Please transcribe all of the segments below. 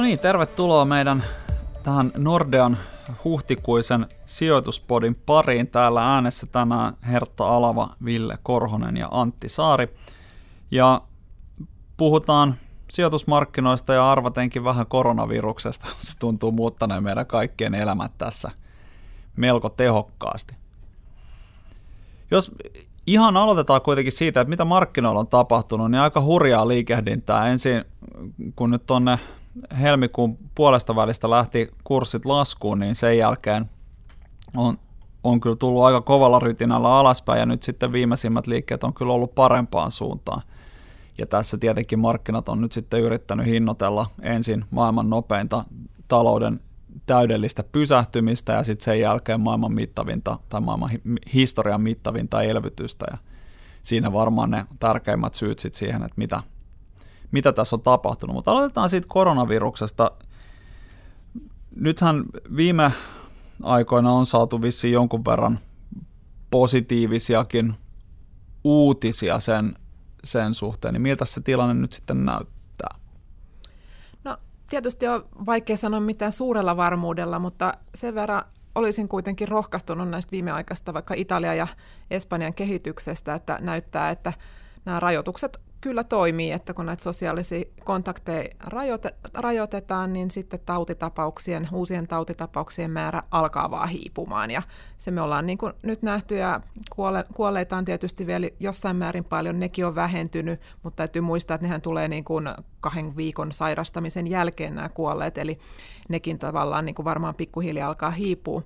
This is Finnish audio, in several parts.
No niin, tervetuloa meidän tähän Nordean huhtikuisen sijoituspodin pariin. Täällä äänessä tänään Hertta Alava, Ville Korhonen ja Antti Saari. Ja puhutaan sijoitusmarkkinoista ja arvatenkin vähän koronaviruksesta. Se tuntuu muuttaneen meidän kaikkien elämät tässä melko tehokkaasti. Jos ihan aloitetaan kuitenkin siitä, että mitä markkinoilla on tapahtunut, niin aika hurjaa liikehdintää. Ensin kun nyt tuonne helmikuun puolesta välistä lähti kurssit laskuun, niin sen jälkeen on, on kyllä tullut aika kovalla rytinällä alaspäin ja nyt sitten viimeisimmät liikkeet on kyllä ollut parempaan suuntaan. Ja tässä tietenkin markkinat on nyt sitten yrittänyt hinnoitella ensin maailman nopeinta talouden täydellistä pysähtymistä ja sitten sen jälkeen maailman mittavinta tai maailman historian mittavinta elvytystä ja siinä varmaan ne tärkeimmät syyt sit siihen, että mitä, mitä tässä on tapahtunut. Mutta aloitetaan siitä koronaviruksesta. Nythän viime aikoina on saatu vissiin jonkun verran positiivisiakin uutisia sen, sen suhteen, niin miltä se tilanne nyt sitten näyttää? No tietysti on vaikea sanoa mitään suurella varmuudella, mutta sen verran olisin kuitenkin rohkaistunut näistä viimeaikaista vaikka Italia ja Espanjan kehityksestä, että näyttää, että nämä rajoitukset kyllä toimii, että kun näitä sosiaalisia kontakteja rajoite, rajoitetaan, niin sitten tautitapauksien, uusien tautitapauksien määrä alkaa vaan hiipumaan. Ja se me ollaan niin kuin nyt nähty, ja kuole, kuolleita on tietysti vielä jossain määrin paljon, nekin on vähentynyt, mutta täytyy muistaa, että nehän tulee niin kuin kahden viikon sairastamisen jälkeen nämä kuolleet, eli nekin tavallaan niin kuin varmaan pikkuhiljaa alkaa hiipua.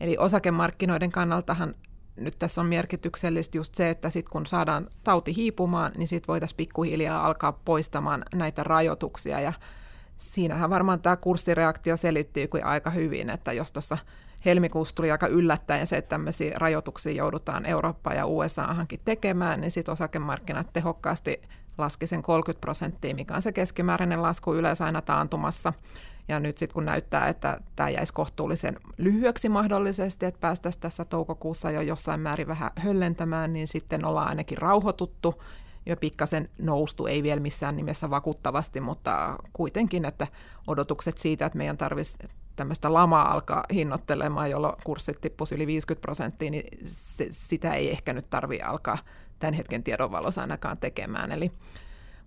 Eli osakemarkkinoiden kannaltahan nyt tässä on merkityksellistä just se, että sit kun saadaan tauti hiipumaan, niin sitten voitaisiin pikkuhiljaa alkaa poistamaan näitä rajoituksia. Ja siinähän varmaan tämä kurssireaktio selittyy kuin aika hyvin, että jos tuossa helmikuussa tuli aika yllättäen se, että tämmöisiä rajoituksia joudutaan Eurooppa ja USAhankin tekemään, niin sitten osakemarkkinat tehokkaasti laski sen 30 prosenttia, mikä on se keskimääräinen lasku yleensä aina taantumassa. Ja nyt sitten kun näyttää, että tämä jäisi kohtuullisen lyhyeksi mahdollisesti, että päästäisiin tässä toukokuussa jo jossain määrin vähän höllentämään, niin sitten ollaan ainakin rauhoituttu ja pikkasen noustu, ei vielä missään nimessä vakuuttavasti, mutta kuitenkin, että odotukset siitä, että meidän tarvitsisi tämmöistä lamaa alkaa hinnoittelemaan, jolloin kurssit tippuisi yli 50 prosenttia, niin se, sitä ei ehkä nyt tarvitse alkaa tämän hetken tiedonvalossa ainakaan tekemään. Eli,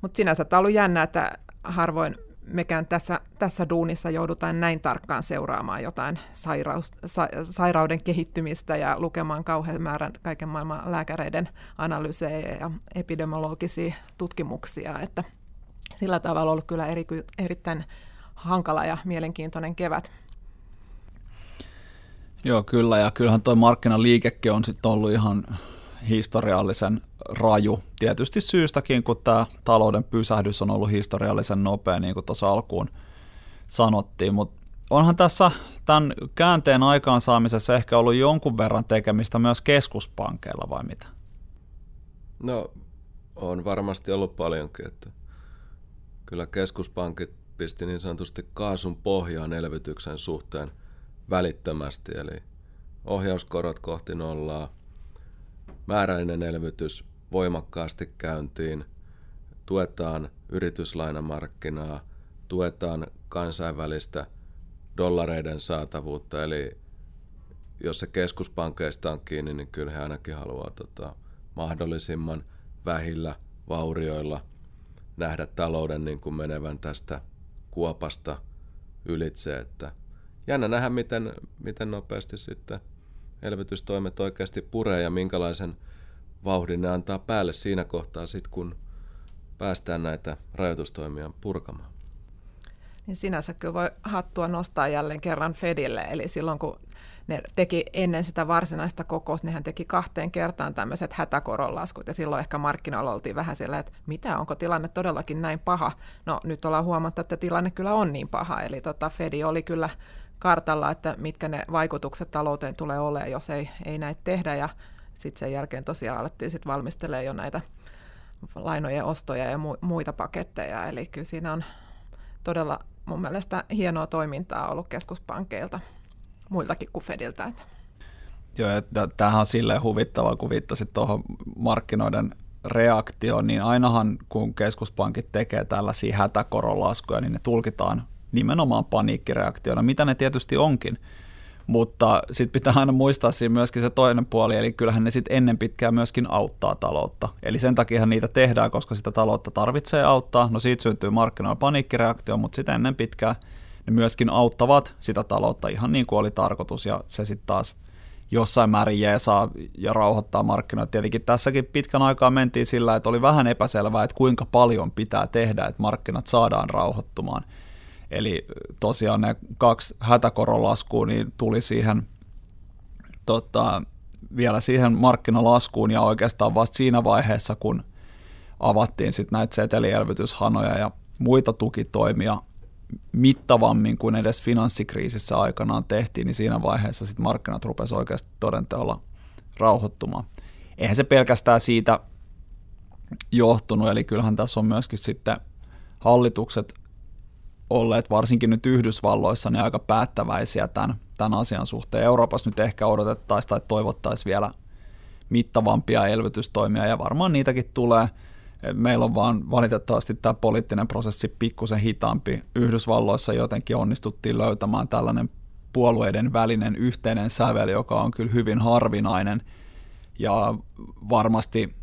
mutta sinänsä tämä on ollut jännä, että harvoin mekään tässä, tässä duunissa joudutaan näin tarkkaan seuraamaan jotain sairaus, sa, sairauden kehittymistä ja lukemaan kauhean määrän kaiken maailman lääkäreiden analyysejä ja epidemiologisia tutkimuksia, että sillä tavalla ollut kyllä eri, erittäin hankala ja mielenkiintoinen kevät. Joo, kyllä, ja kyllähän tuo markkinaliikekin on sitten ollut ihan historiallisen raju. Tietysti syystäkin, kun tämä talouden pysähdys on ollut historiallisen nopea, niin kuin tuossa alkuun sanottiin, mutta onhan tässä tämän käänteen aikaansaamisessa ehkä ollut jonkun verran tekemistä myös keskuspankeilla vai mitä? No on varmasti ollut paljonkin, että kyllä keskuspankit pisti niin sanotusti kaasun pohjaan elvytyksen suhteen välittömästi, eli ohjauskorot kohti nollaa, määrällinen elvytys voimakkaasti käyntiin, tuetaan yrityslainamarkkinaa, tuetaan kansainvälistä dollareiden saatavuutta, eli jos se keskuspankeista on kiinni, niin kyllä he ainakin haluaa tota, mahdollisimman vähillä vaurioilla nähdä talouden niin kuin menevän tästä kuopasta ylitse. Että jännä nähdä, miten, miten nopeasti sitten elvytystoimet oikeasti puree ja minkälaisen vauhdin ne antaa päälle siinä kohtaa sitten, kun päästään näitä rajoitustoimia purkamaan. Niin sinänsä kyllä voi hattua nostaa jälleen kerran Fedille, eli silloin kun ne teki ennen sitä varsinaista kokousta, nehän teki kahteen kertaan tämmöiset hätäkoronlaskut, ja silloin ehkä markkinoilla oltiin vähän siellä, että mitä, onko tilanne todellakin näin paha? No nyt ollaan huomattu, että tilanne kyllä on niin paha, eli tota, Fedi oli kyllä kartalla, että mitkä ne vaikutukset talouteen tulee olemaan, jos ei, ei näitä tehdä. Ja sitten sen jälkeen tosiaan alettiin sit valmistelemaan jo näitä lainojen ostoja ja mu- muita paketteja. Eli kyllä siinä on todella mun mielestä hienoa toimintaa ollut keskuspankkeilta, muiltakin kuin Fediltä. Joo, että tämähän on silleen huvittavaa, kun viittasit tuohon markkinoiden reaktioon, niin ainahan kun keskuspankit tekee tällaisia hätäkoronlaskuja, niin ne tulkitaan nimenomaan paniikkireaktioina, mitä ne tietysti onkin. Mutta sitten pitää aina muistaa siinä myöskin se toinen puoli, eli kyllähän ne sitten ennen pitkään myöskin auttaa taloutta. Eli sen takia niitä tehdään, koska sitä taloutta tarvitsee auttaa. No siitä syntyy markkinoilla paniikkireaktio, mutta sitten ennen pitkään ne myöskin auttavat sitä taloutta ihan niin kuin oli tarkoitus, ja se sitten taas jossain määrin jeesaa ja rauhoittaa markkinoita. Tietenkin tässäkin pitkän aikaa mentiin sillä, että oli vähän epäselvää, että kuinka paljon pitää tehdä, että markkinat saadaan rauhoittumaan – Eli tosiaan ne kaksi hätäkorolaskua niin tuli siihen tota, vielä siihen markkinalaskuun ja oikeastaan vasta siinä vaiheessa, kun avattiin sitten näitä setelielvytyshanoja ja muita tukitoimia mittavammin kuin edes finanssikriisissä aikanaan tehtiin, niin siinä vaiheessa sitten markkinat rupesi oikeasti todenteolla rauhoittumaan. Eihän se pelkästään siitä johtunut, eli kyllähän tässä on myöskin sitten hallitukset olleet varsinkin nyt Yhdysvalloissa niin aika päättäväisiä tämän, tämän asian suhteen. Euroopassa nyt ehkä odotettaisiin tai toivottaisiin vielä mittavampia elvytystoimia ja varmaan niitäkin tulee. Meillä on vaan valitettavasti tämä poliittinen prosessi pikkusen hitaampi. Yhdysvalloissa jotenkin onnistuttiin löytämään tällainen puolueiden välinen yhteinen sävel, joka on kyllä hyvin harvinainen ja varmasti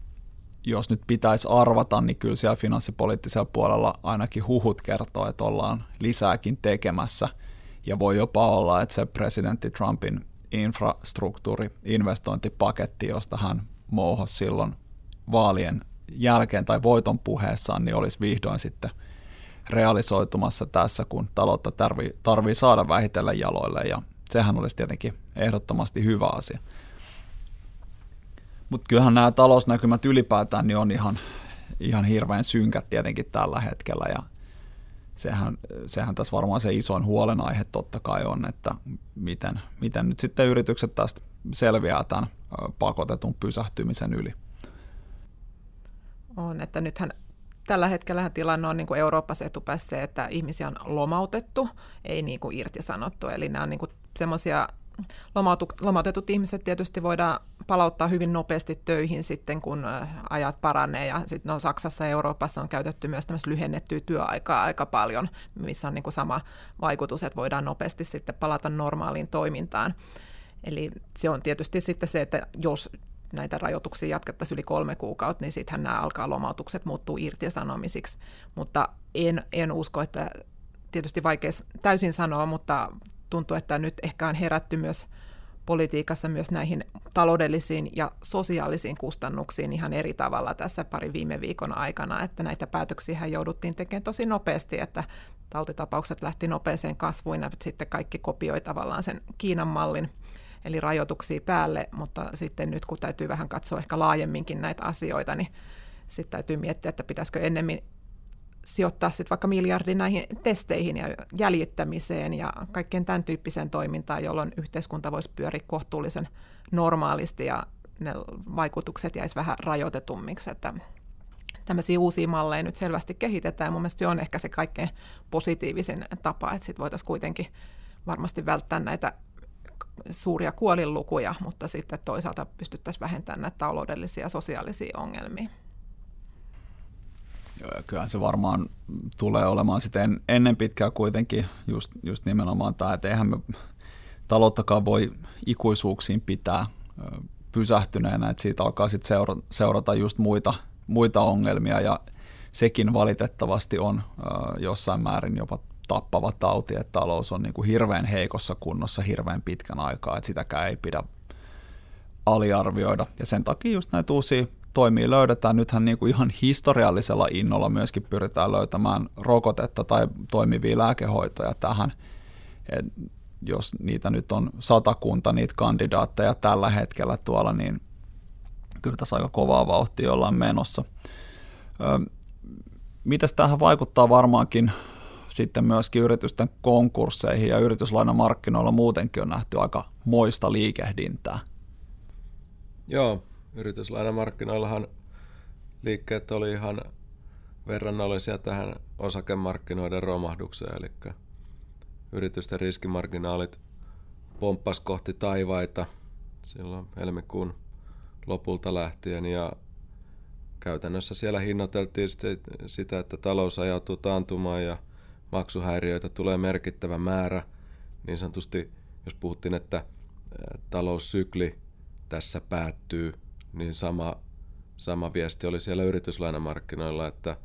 jos nyt pitäisi arvata, niin kyllä siellä finanssipoliittisella puolella ainakin huhut kertoo, että ollaan lisääkin tekemässä. Ja voi jopa olla, että se presidentti Trumpin infrastruktuuri, investointipaketti, josta hän mouhosi silloin vaalien jälkeen tai voiton puheessaan, niin olisi vihdoin sitten realisoitumassa tässä, kun taloutta tarvii, tarvii saada vähitellä jaloille, ja sehän olisi tietenkin ehdottomasti hyvä asia. Mutta kyllähän nämä talousnäkymät ylipäätään niin on ihan, ihan hirveän synkät tietenkin tällä hetkellä ja sehän, sehän tässä varmaan se isoin huolenaihe totta kai on, että miten, miten nyt sitten yritykset tästä selviää tämän pakotetun pysähtymisen yli. On, että nythän tällä hetkellä tilanne on niin kuin Euroopassa etupäässä se, että ihmisiä on lomautettu, ei niin kuin irtisanottu. Eli nämä on niin semmoisia lomautetut ihmiset tietysti voidaan palauttaa hyvin nopeasti töihin sitten, kun ajat paranee. Ja sitten no, Saksassa ja Euroopassa on käytetty myös tämmöistä lyhennettyä työaikaa aika paljon, missä on niin kuin sama vaikutus, että voidaan nopeasti sitten palata normaaliin toimintaan. Eli se on tietysti sitten se, että jos näitä rajoituksia jatkettaisiin yli kolme kuukautta, niin sittenhän nämä alkaa lomautukset muuttuu irtisanomisiksi. Mutta en, en usko, että tietysti vaikea täysin sanoa, mutta tuntuu, että nyt ehkä on herätty myös politiikassa myös näihin taloudellisiin ja sosiaalisiin kustannuksiin ihan eri tavalla tässä pari viime viikon aikana, että näitä päätöksiä jouduttiin tekemään tosi nopeasti, että tautitapaukset lähti nopeeseen kasvuun ja sitten kaikki kopioi tavallaan sen Kiinan mallin, eli rajoituksia päälle, mutta sitten nyt kun täytyy vähän katsoa ehkä laajemminkin näitä asioita, niin sitten täytyy miettiä, että pitäisikö ennemmin sijoittaa sitten vaikka miljardin näihin testeihin ja jäljittämiseen ja kaikkeen tämän tyyppiseen toimintaan, jolloin yhteiskunta voisi pyöriä kohtuullisen normaalisti ja ne vaikutukset jäisi vähän rajoitetummiksi, että tämmöisiä uusia malleja nyt selvästi kehitetään. Mun mielestä se on ehkä se kaikkein positiivisin tapa, että sitten voitaisiin kuitenkin varmasti välttää näitä suuria kuolinlukuja, mutta sitten toisaalta pystyttäisiin vähentämään näitä taloudellisia ja sosiaalisia ongelmia. Kyllähän se varmaan tulee olemaan sitten ennen pitkää kuitenkin just, just nimenomaan tämä, että eihän me talouttakaan voi ikuisuuksiin pitää pysähtyneenä, että siitä alkaa sitten seurata, seurata just muita, muita ongelmia ja sekin valitettavasti on jossain määrin jopa tappava tauti, että talous on niin kuin hirveän heikossa kunnossa hirveän pitkän aikaa, että sitäkään ei pidä aliarvioida. Ja sen takia just näitä uusia toimia löydetään. Nythän niin kuin ihan historiallisella innolla myöskin pyritään löytämään rokotetta tai toimivia lääkehoitoja tähän. Et jos niitä nyt on satakunta niitä kandidaatteja tällä hetkellä tuolla, niin kyllä tässä aika kovaa vauhtia ollaan menossa. Mitäs tähän vaikuttaa varmaankin sitten myöskin yritysten konkursseihin ja yrityslainamarkkinoilla muutenkin on nähty aika moista liikehdintää. Joo, yrityslainamarkkinoillahan liikkeet oli ihan verrannollisia tähän osakemarkkinoiden romahdukseen, eli yritysten riskimarginaalit pomppas kohti taivaita silloin helmikuun lopulta lähtien ja käytännössä siellä hinnoiteltiin sitä, että talous ajautuu taantumaan ja maksuhäiriöitä tulee merkittävä määrä. Niin sanotusti, jos puhuttiin, että taloussykli tässä päättyy, niin sama, sama viesti oli siellä yrityslainamarkkinoilla, että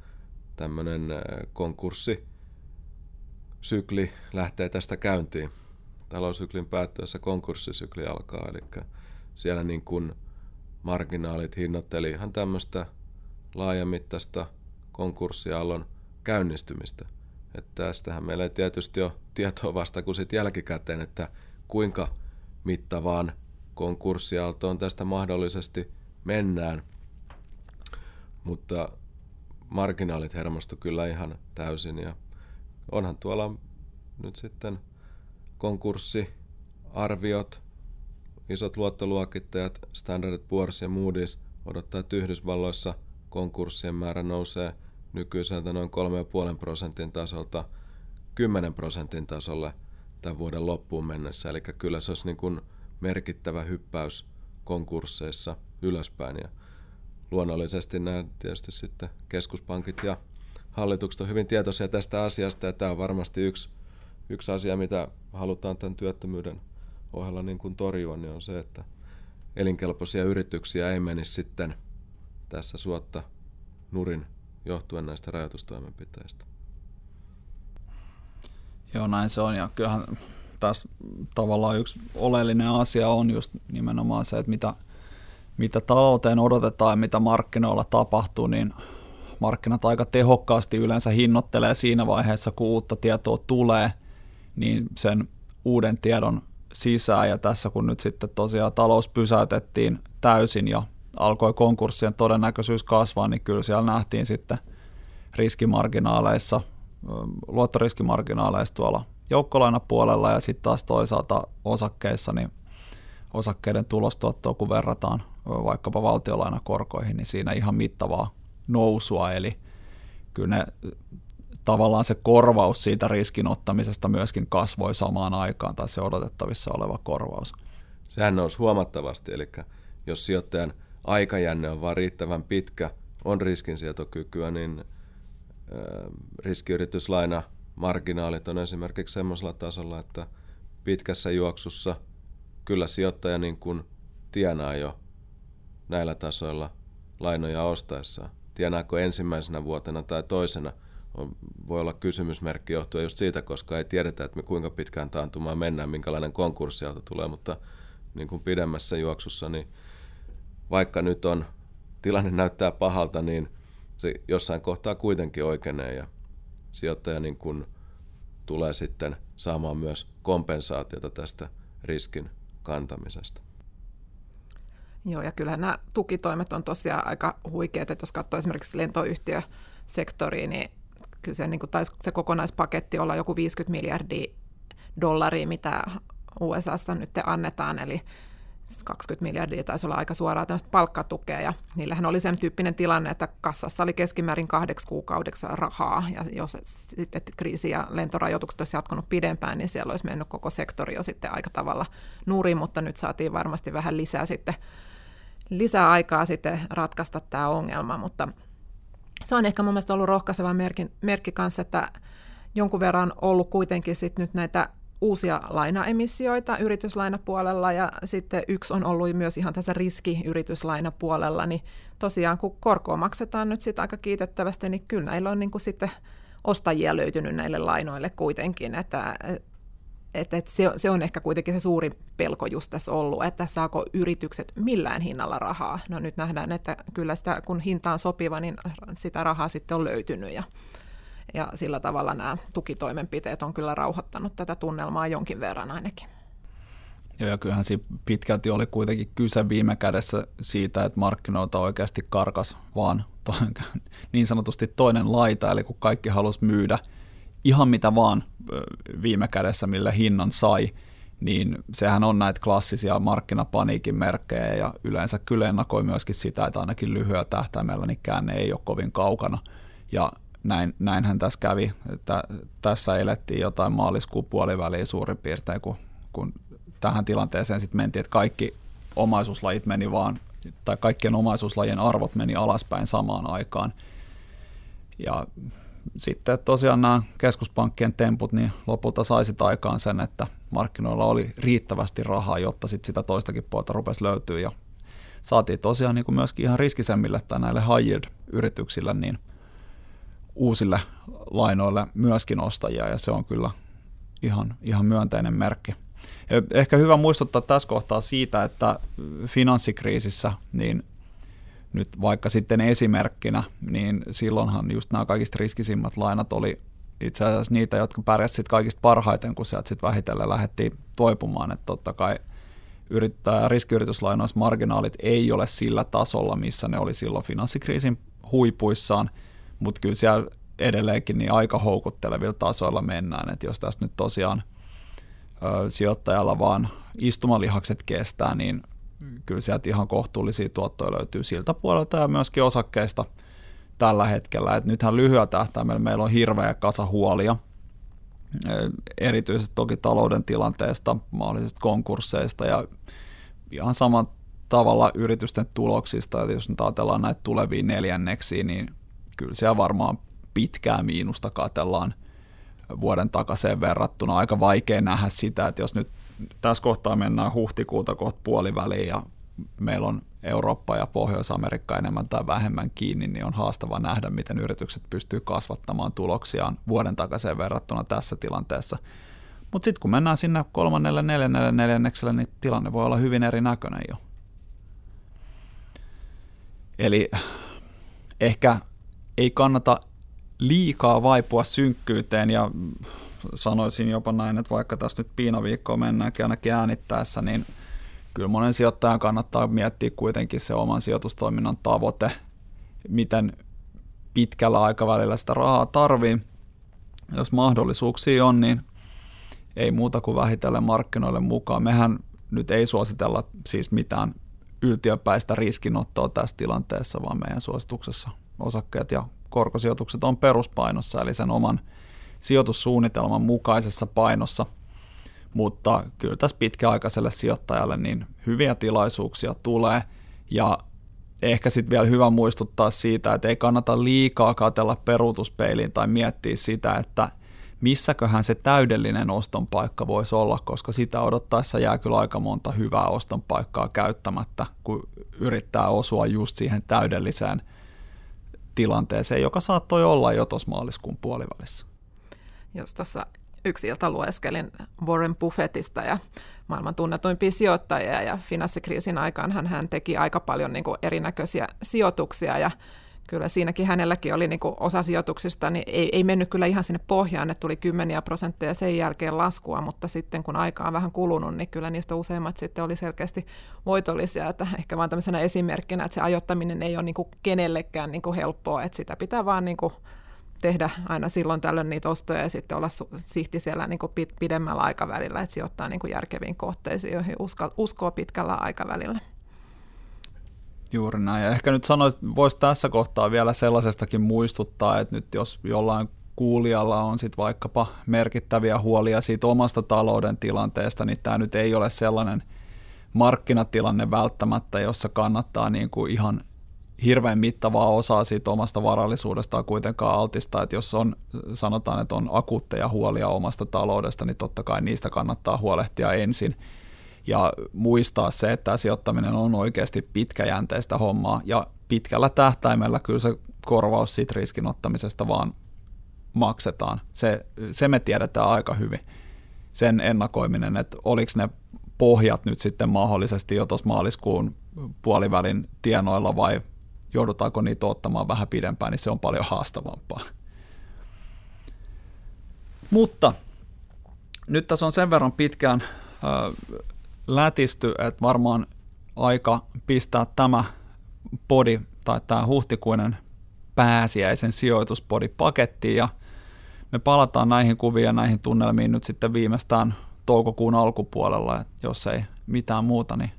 tämmöinen konkurssi sykli lähtee tästä käyntiin. Taloussyklin päättyessä konkurssisykli alkaa, eli siellä niin kuin marginaalit hinnoitteli ihan tämmöistä laajamittaista konkurssiallon käynnistymistä. Että tästähän meillä ei tietysti ole tietoa vasta kuin sitten jälkikäteen, että kuinka mittavaan konkurssiaaltoon tästä mahdollisesti mennään. Mutta marginaalit hermostu kyllä ihan täysin ja onhan tuolla nyt sitten konkurssiarviot, isot luottoluokittajat, Standard Poor's ja Moody's odottaa, että Yhdysvalloissa konkurssien määrä nousee nykyiseltä noin 3,5 prosentin tasolta 10 prosentin tasolle tämän vuoden loppuun mennessä. Eli kyllä se olisi niin kuin merkittävä hyppäys konkursseissa ylöspäin. Ja luonnollisesti nämä tietysti sitten keskuspankit ja hallitukset on hyvin tietoisia tästä asiasta ja tämä on varmasti yksi, yksi asia, mitä halutaan tämän työttömyyden ohella niin kuin torjua, niin on se, että elinkelpoisia yrityksiä ei menisi sitten tässä suotta nurin johtuen näistä rajoitustoimenpiteistä. Joo, näin se on. Ja kyllähän tässä tavallaan yksi oleellinen asia on just nimenomaan se, että mitä, mitä talouteen odotetaan ja mitä markkinoilla tapahtuu, niin markkinat aika tehokkaasti yleensä hinnoittelee siinä vaiheessa, kun uutta tietoa tulee, niin sen uuden tiedon sisään. Ja tässä kun nyt sitten tosiaan talous pysäytettiin täysin ja alkoi konkurssien todennäköisyys kasvaa, niin kyllä siellä nähtiin sitten riskimarginaaleissa, luottoriskimarginaaleissa tuolla joukkolainapuolella ja sitten taas toisaalta osakkeissa, niin osakkeiden tulostuottoa, kun verrataan vaikkapa valtiolainakorkoihin, niin siinä ihan mittavaa nousua, eli kyllä ne, tavallaan se korvaus siitä riskinottamisesta myöskin kasvoi samaan aikaan, tai se odotettavissa oleva korvaus. Sehän nousi huomattavasti, eli jos sijoittajan aikajänne on vaan riittävän pitkä, on riskinsietokykyä, niin riskiyrityslaina marginaalit on esimerkiksi semmoisella tasolla, että pitkässä juoksussa kyllä sijoittaja niin kuin tienaa jo näillä tasoilla lainoja ostaessaan. Tienaako ensimmäisenä vuotena tai toisena, on, voi olla kysymysmerkki johtuen just siitä, koska ei tiedetä, että me kuinka pitkään taantumaan mennään, minkälainen konkurssialta tulee, mutta niin kuin pidemmässä juoksussa, niin vaikka nyt on, tilanne näyttää pahalta, niin se jossain kohtaa kuitenkin oikeenee ja sijoittaja niin kuin tulee sitten saamaan myös kompensaatiota tästä riskin kantamisesta. Joo, ja kyllähän nämä tukitoimet on tosiaan aika huikeat, että jos katsoo esimerkiksi lentoyhtiösektoria, niin kyllä se, niin kuin taisi se kokonaispaketti olla joku 50 miljardia dollaria, mitä USAssa nyt annetaan, eli 20 miljardia taisi olla aika suoraa tämmöistä palkkatukea, ja niillähän oli sen tyyppinen tilanne, että kassassa oli keskimäärin kahdeksi kuukaudeksi rahaa, ja jos sitten kriisi ja lentorajoitukset olisi jatkunut pidempään, niin siellä olisi mennyt koko sektori jo sitten aika tavalla nurin, mutta nyt saatiin varmasti vähän lisää sitten lisää aikaa sitten ratkaista tämä ongelma, mutta se on ehkä mun mielestä ollut rohkaiseva merkki, merkki kanssa, että jonkun verran ollut kuitenkin sit nyt näitä uusia lainaemissioita yrityslainapuolella ja sitten yksi on ollut myös ihan tässä riskiyrityslainapuolella, niin tosiaan kun korkoa maksetaan nyt sitten aika kiitettävästi, niin kyllä näillä on niin kuin sitten ostajia löytynyt näille lainoille kuitenkin, että et, et se, se on ehkä kuitenkin se suurin pelko just tässä ollut, että saako yritykset millään hinnalla rahaa. No nyt nähdään, että kyllä sitä, kun hinta on sopiva, niin sitä rahaa sitten on löytynyt ja ja sillä tavalla nämä tukitoimenpiteet on kyllä rauhoittanut tätä tunnelmaa jonkin verran ainakin. Joo, ja kyllähän siinä pitkälti oli kuitenkin kyse viime kädessä siitä, että markkinoilta oikeasti karkas vaan to, niin sanotusti toinen laita, eli kun kaikki halusi myydä ihan mitä vaan viime kädessä, millä hinnan sai, niin sehän on näitä klassisia markkinapaniikin merkkejä, ja yleensä kyllä ennakoi myöskin sitä, että ainakin lyhyellä tähtäimellä niin käänne ei ole kovin kaukana, ja näin, näinhän tässä kävi, että tässä elettiin jotain maaliskuun puoliväliä suurin piirtein, kun, kun tähän tilanteeseen sitten mentiin, että kaikki omaisuuslajit meni vaan, tai kaikkien omaisuuslajien arvot meni alaspäin samaan aikaan. Ja sitten tosiaan nämä keskuspankkien temput niin lopulta saisit aikaan sen, että markkinoilla oli riittävästi rahaa, jotta sit sitä toistakin puolta rupesi löytyä ja saatiin tosiaan niin kuin myöskin ihan riskisemmille tai näille high yrityksille niin uusille lainoille myöskin ostajia ja se on kyllä ihan, ihan myönteinen merkki. Ja ehkä hyvä muistuttaa tässä kohtaa siitä, että finanssikriisissä niin nyt vaikka sitten esimerkkinä, niin silloinhan just nämä kaikista riskisimmät lainat oli itse asiassa niitä, jotka pärjäsivät kaikista parhaiten, kun sieltä sitten vähitellen lähdettiin toipumaan, että totta kai yrittää, riskiyrityslainoissa marginaalit ei ole sillä tasolla, missä ne oli silloin finanssikriisin huipuissaan, mutta kyllä siellä edelleenkin niin aika houkuttelevilla tasoilla mennään, että jos tästä nyt tosiaan ö, sijoittajalla vaan istumalihakset kestää, niin kyllä sieltä ihan kohtuullisia tuottoja löytyy siltä puolelta ja myöskin osakkeista tällä hetkellä. Et nythän lyhyellä tähtäimellä meillä on hirveä kasa huolia, erityisesti toki talouden tilanteesta, mahdollisista konkursseista ja ihan saman tavalla yritysten tuloksista, että jos nyt ajatellaan näitä tulevia neljänneksiä, niin kyllä siellä varmaan pitkää miinusta katellaan vuoden takaisin verrattuna. Aika vaikea nähdä sitä, että jos nyt tässä kohtaa mennään huhtikuuta kohta puoliväliin ja meillä on Eurooppa ja Pohjois-Amerikka enemmän tai vähemmän kiinni, niin on haastava nähdä, miten yritykset pystyy kasvattamaan tuloksiaan vuoden takaisin verrattuna tässä tilanteessa. Mutta sitten kun mennään sinne kolmannelle, neljännelle, neljännekselle, niin tilanne voi olla hyvin erinäköinen jo. Eli ehkä ei kannata liikaa vaipua synkkyyteen ja sanoisin jopa näin, että vaikka tässä nyt piinaviikkoa mennäänkin ainakin äänittäessä, niin kyllä monen sijoittajan kannattaa miettiä kuitenkin se oman sijoitustoiminnan tavoite, miten pitkällä aikavälillä sitä rahaa tarvii. Jos mahdollisuuksia on, niin ei muuta kuin vähitellen markkinoille mukaan. Mehän nyt ei suositella siis mitään yltiöpäistä riskinottoa tässä tilanteessa, vaan meidän suosituksessa osakkeet ja korkosijoitukset on peruspainossa, eli sen oman sijoitussuunnitelman mukaisessa painossa, mutta kyllä tässä pitkäaikaiselle sijoittajalle niin hyviä tilaisuuksia tulee ja ehkä sitten vielä hyvä muistuttaa siitä, että ei kannata liikaa katella peruutuspeiliin tai miettiä sitä, että missäköhän se täydellinen oston paikka voisi olla, koska sitä odottaessa jää kyllä aika monta hyvää oston paikkaa käyttämättä, kun yrittää osua just siihen täydelliseen tilanteeseen, joka saattoi olla jo tuossa maaliskuun puolivälissä. Jos tuossa yksi ilta lueskelin Warren Buffettista ja maailman tunnetuimpia sijoittajia ja finanssikriisin aikaan hän, hän teki aika paljon niin kuin erinäköisiä sijoituksia ja kyllä siinäkin hänelläkin oli niin kuin osa sijoituksista, niin ei, ei mennyt kyllä ihan sinne pohjaan, että tuli kymmeniä prosentteja sen jälkeen laskua, mutta sitten kun aika on vähän kulunut, niin kyllä niistä useimmat sitten oli selkeästi voitollisia, että ehkä vaan tämmöisenä esimerkkinä, että se ajoittaminen ei ole niin kuin kenellekään niin kuin helppoa, että sitä pitää vaan niin kuin tehdä aina silloin tällöin niitä ostoja ja sitten olla sihti siellä niin kuin pidemmällä aikavälillä, että sijoittaa niin kuin järkeviin kohteisiin, joihin uskoo pitkällä aikavälillä. Juuri näin. Ja ehkä nyt sanoit, voisi tässä kohtaa vielä sellaisestakin muistuttaa, että nyt jos jollain kuulijalla on sitten vaikkapa merkittäviä huolia siitä omasta talouden tilanteesta, niin tämä nyt ei ole sellainen markkinatilanne välttämättä, jossa kannattaa niin kuin ihan hirveän mittavaa osaa siitä omasta varallisuudestaan kuitenkaan altista, että jos on, sanotaan, että on akuutteja huolia omasta taloudesta, niin totta kai niistä kannattaa huolehtia ensin ja muistaa se, että sijoittaminen on oikeasti pitkäjänteistä hommaa ja pitkällä tähtäimellä kyllä se korvaus siitä riskin ottamisesta vaan maksetaan. Se, se me tiedetään aika hyvin. Sen ennakoiminen, että oliko ne pohjat nyt sitten mahdollisesti jo tuossa maaliskuun puolivälin tienoilla vai joudutaanko niitä ottamaan vähän pidempään, niin se on paljon haastavampaa. Mutta nyt tässä on sen verran pitkään äh, lätisty, että varmaan aika pistää tämä podi tai tämä huhtikuinen pääsiäisen sijoituspodi pakettiin ja me palataan näihin kuviin ja näihin tunnelmiin nyt sitten viimeistään toukokuun alkupuolella, jos ei mitään muuta, niin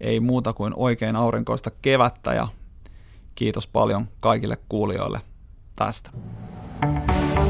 ei muuta kuin oikein aurinkoista kevättä ja kiitos paljon kaikille kuulijoille tästä. thank you